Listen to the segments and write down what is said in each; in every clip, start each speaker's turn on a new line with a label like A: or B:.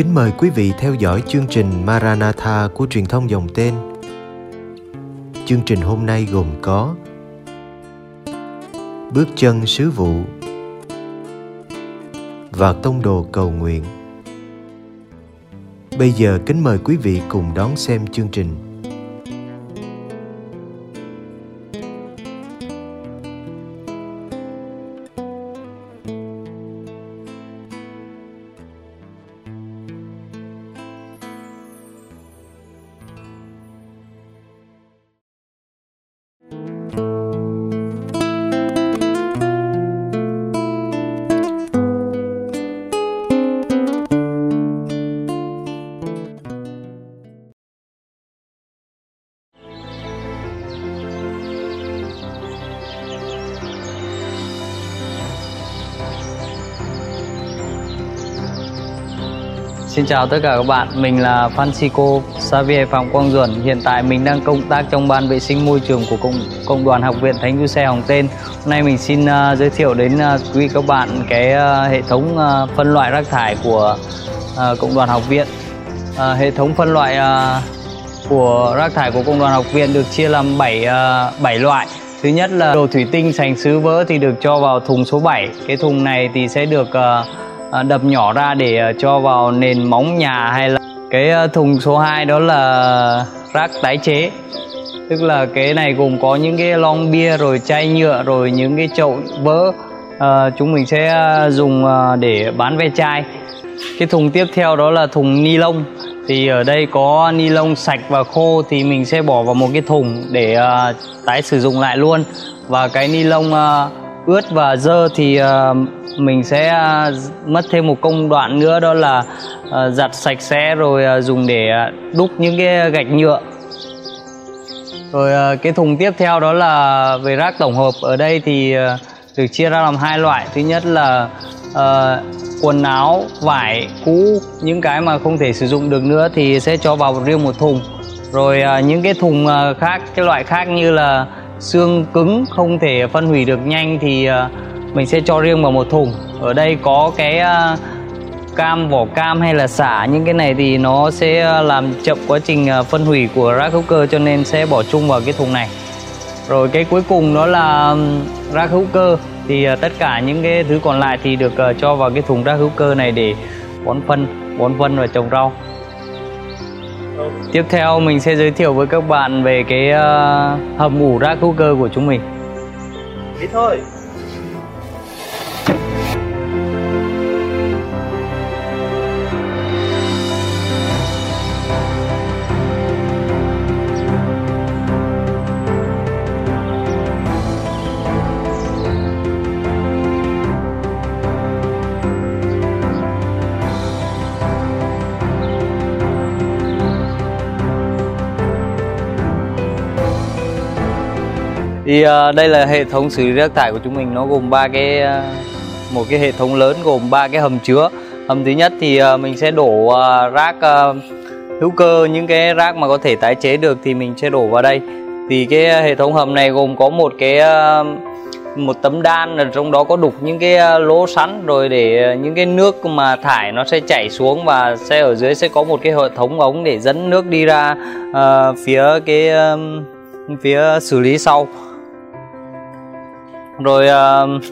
A: Kính mời quý vị theo dõi chương trình Maranatha của truyền thông dòng tên. Chương trình hôm nay gồm có Bước chân sứ vụ và tông đồ cầu nguyện. Bây giờ kính mời quý vị cùng đón xem chương trình.
B: Xin chào tất cả các bạn, mình là Francisco Xavier Phạm Quang Duẩn. Hiện tại mình đang công tác trong ban vệ sinh môi trường của Cộng, Cộng đoàn học viện Thánh Du Xe Hồng Tên. Hôm nay mình xin uh, giới thiệu đến uh, quý các bạn cái uh, hệ thống uh, phân loại rác thải của uh, Cộng đoàn học viện. Uh, hệ thống phân loại uh, của rác thải của cộng đoàn học viện được chia làm 7 uh, 7 loại. Thứ nhất là đồ thủy tinh sành sứ vỡ thì được cho vào thùng số 7. Cái thùng này thì sẽ được uh, À, đập nhỏ ra để à, cho vào nền móng nhà hay là cái à, thùng số 2 đó là rác tái chế. Tức là cái này gồm có những cái lon bia rồi chai nhựa rồi những cái chậu vỡ à, chúng mình sẽ dùng để bán ve chai. Cái thùng tiếp theo đó là thùng ni lông. Thì ở đây có ni lông sạch và khô thì mình sẽ bỏ vào một cái thùng để uh, tái sử dụng lại luôn. Và cái ni lông uh, ướt và dơ thì uh, mình sẽ uh, mất thêm một công đoạn nữa đó là uh, giặt sạch sẽ rồi uh, dùng để uh, đúc những cái gạch nhựa. Rồi uh, cái thùng tiếp theo đó là về rác tổng hợp. Ở đây thì uh, được chia ra làm hai loại. Thứ nhất là uh, quần áo vải cũ những cái mà không thể sử dụng được nữa thì sẽ cho vào riêng một thùng. Rồi uh, những cái thùng uh, khác cái loại khác như là xương cứng không thể phân hủy được nhanh thì ờ, mình sẽ cho riêng vào một thùng. Ở đây có cái ờ, cam, vỏ cam hay là xả những cái này thì nó sẽ ờ, làm chậm quá trình phân hủy của rác hữu cơ cho nên sẽ bỏ chung vào cái thùng này. Rồi cái cuối cùng đó là rác hữu cơ. Thì tất cả những cái thứ còn lại thì được cho vào cái thùng rác hữu cơ này để bón phân bón phân và trồng rau. Tiếp theo mình sẽ giới thiệu với các bạn về cái uh, hầm ủ rác hữu cơ của chúng mình.
C: Thế thôi.
B: Thì uh, đây là hệ thống xử lý rác thải của chúng mình. Nó gồm ba cái uh, một cái hệ thống lớn gồm ba cái hầm chứa. Hầm thứ nhất thì uh, mình sẽ đổ uh, rác uh, hữu cơ những cái rác mà có thể tái chế được thì mình sẽ đổ vào đây. Thì cái hệ thống hầm này gồm có một cái uh, một tấm đan ở trong đó có đục những cái lỗ sắn rồi để những cái nước mà thải nó sẽ chảy xuống và sẽ ở dưới sẽ có một cái hệ thống ống để dẫn nước đi ra uh, phía cái uh, phía xử lý sau rồi uh,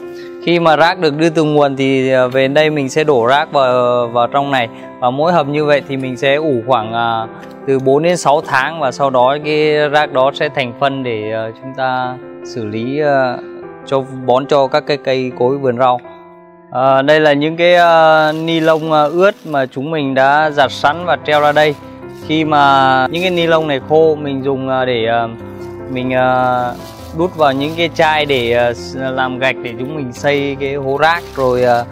B: khi mà rác được đưa từ nguồn thì ờ, về đây mình sẽ đổ rác vào vào trong này. Và mỗi hầm như vậy thì mình sẽ ủ khoảng uh, từ 4 đến 6 tháng và sau đó cái rác đó sẽ thành phân để uh, chúng ta xử lý uh, cho bón cho các cái cây cối vườn rau. À, đây là những cái uh, ni lông uh, ướt mà chúng mình đã giặt sẵn và treo ra đây. Khi mà những cái ni lông này khô mình dùng uh, để uh, mình uh, đút vào những cái chai để ờ, làm gạch để chúng mình xây cái hố rác rồi ờ,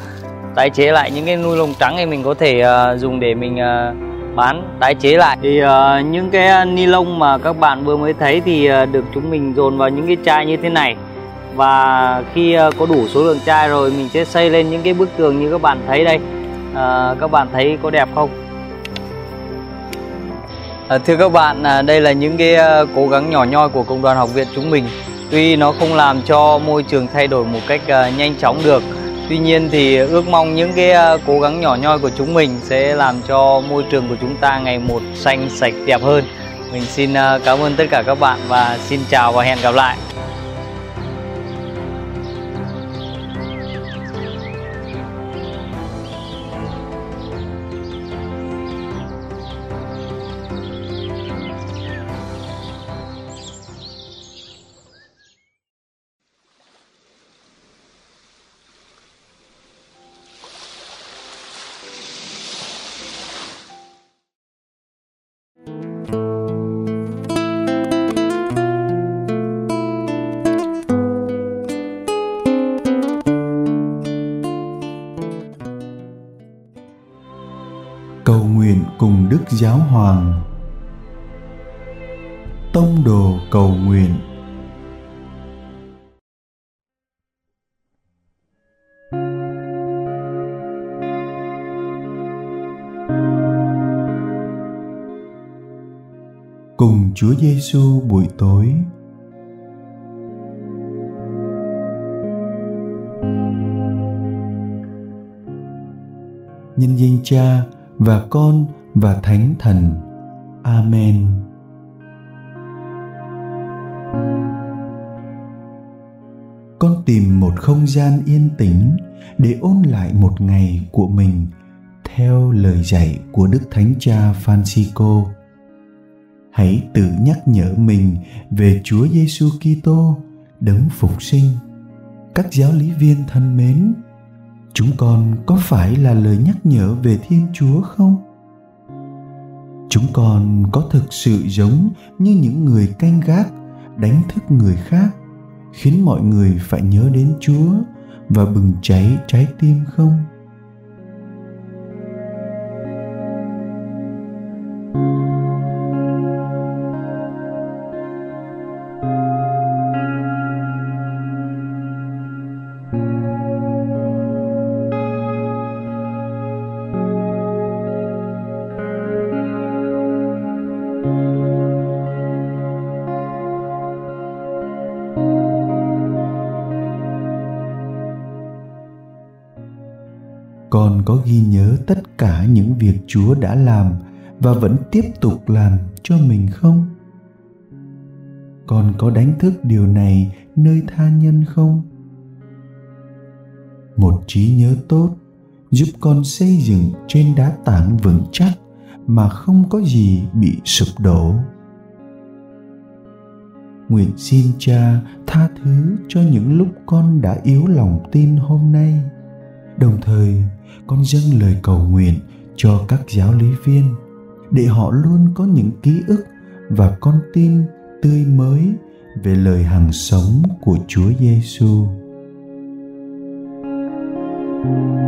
B: tái chế lại những cái nuôi lông trắng thì mình có thể ờ, dùng để mình bán tái chế lại. Thì những cái ni lông mà các bạn vừa mới thấy thì được chúng mình dồn vào những cái chai như thế này. Và khi có đủ số lượng chai rồi mình sẽ xây lên những cái bức tường như các bạn thấy đây. À, các bạn thấy có đẹp không? À, thưa các bạn, à, đây là những cái cố gắng nhỏ nhoi của công đoàn học viện chúng mình. Tuy nó không làm cho môi trường thay đổi một cách ờ, nhanh chóng được, tuy nhiên thì ước mong những cái ờ, cố gắng nhỏ nhoi của chúng mình sẽ làm cho môi trường của chúng ta ngày một xanh sạch đẹp hơn. Mình xin ờ, cảm ơn tất cả các bạn và xin chào và hẹn gặp lại.
D: Cầu nguyện cùng đức giáo hoàng tông đồ cầu nguyện cùng Chúa Giêsu buổi tối. Nhân danh Cha và Con và Thánh Thần. Amen. Con tìm một không gian yên tĩnh để ôn lại một ngày của mình theo lời dạy của Đức Thánh Cha Francisco. Hãy tự nhắc nhở mình về Chúa Giêsu Kitô đấng phục sinh. Các giáo lý viên thân mến, chúng con có phải là lời nhắc nhở về thiên chúa không? Chúng con có thực sự giống như những người canh gác, đánh thức người khác, khiến mọi người phải nhớ đến chúa và bừng cháy trái tim không? Con có ghi nhớ tất cả những việc chúa đã làm và vẫn tiếp tục làm cho mình không? Con có đánh thức điều này nơi tha nhân không? Một trí nhớ tốt giúp con xây dựng trên đá tảng vững chắc mà không có gì bị sụp đổ. Nguyện xin cha tha thứ cho những lúc con đã yếu lòng tin hôm nay đồng thời, con dâng lời cầu nguyện cho các giáo lý viên để họ luôn có những ký ức và con tin tươi mới về lời hàng sống của Chúa Giêsu. thank you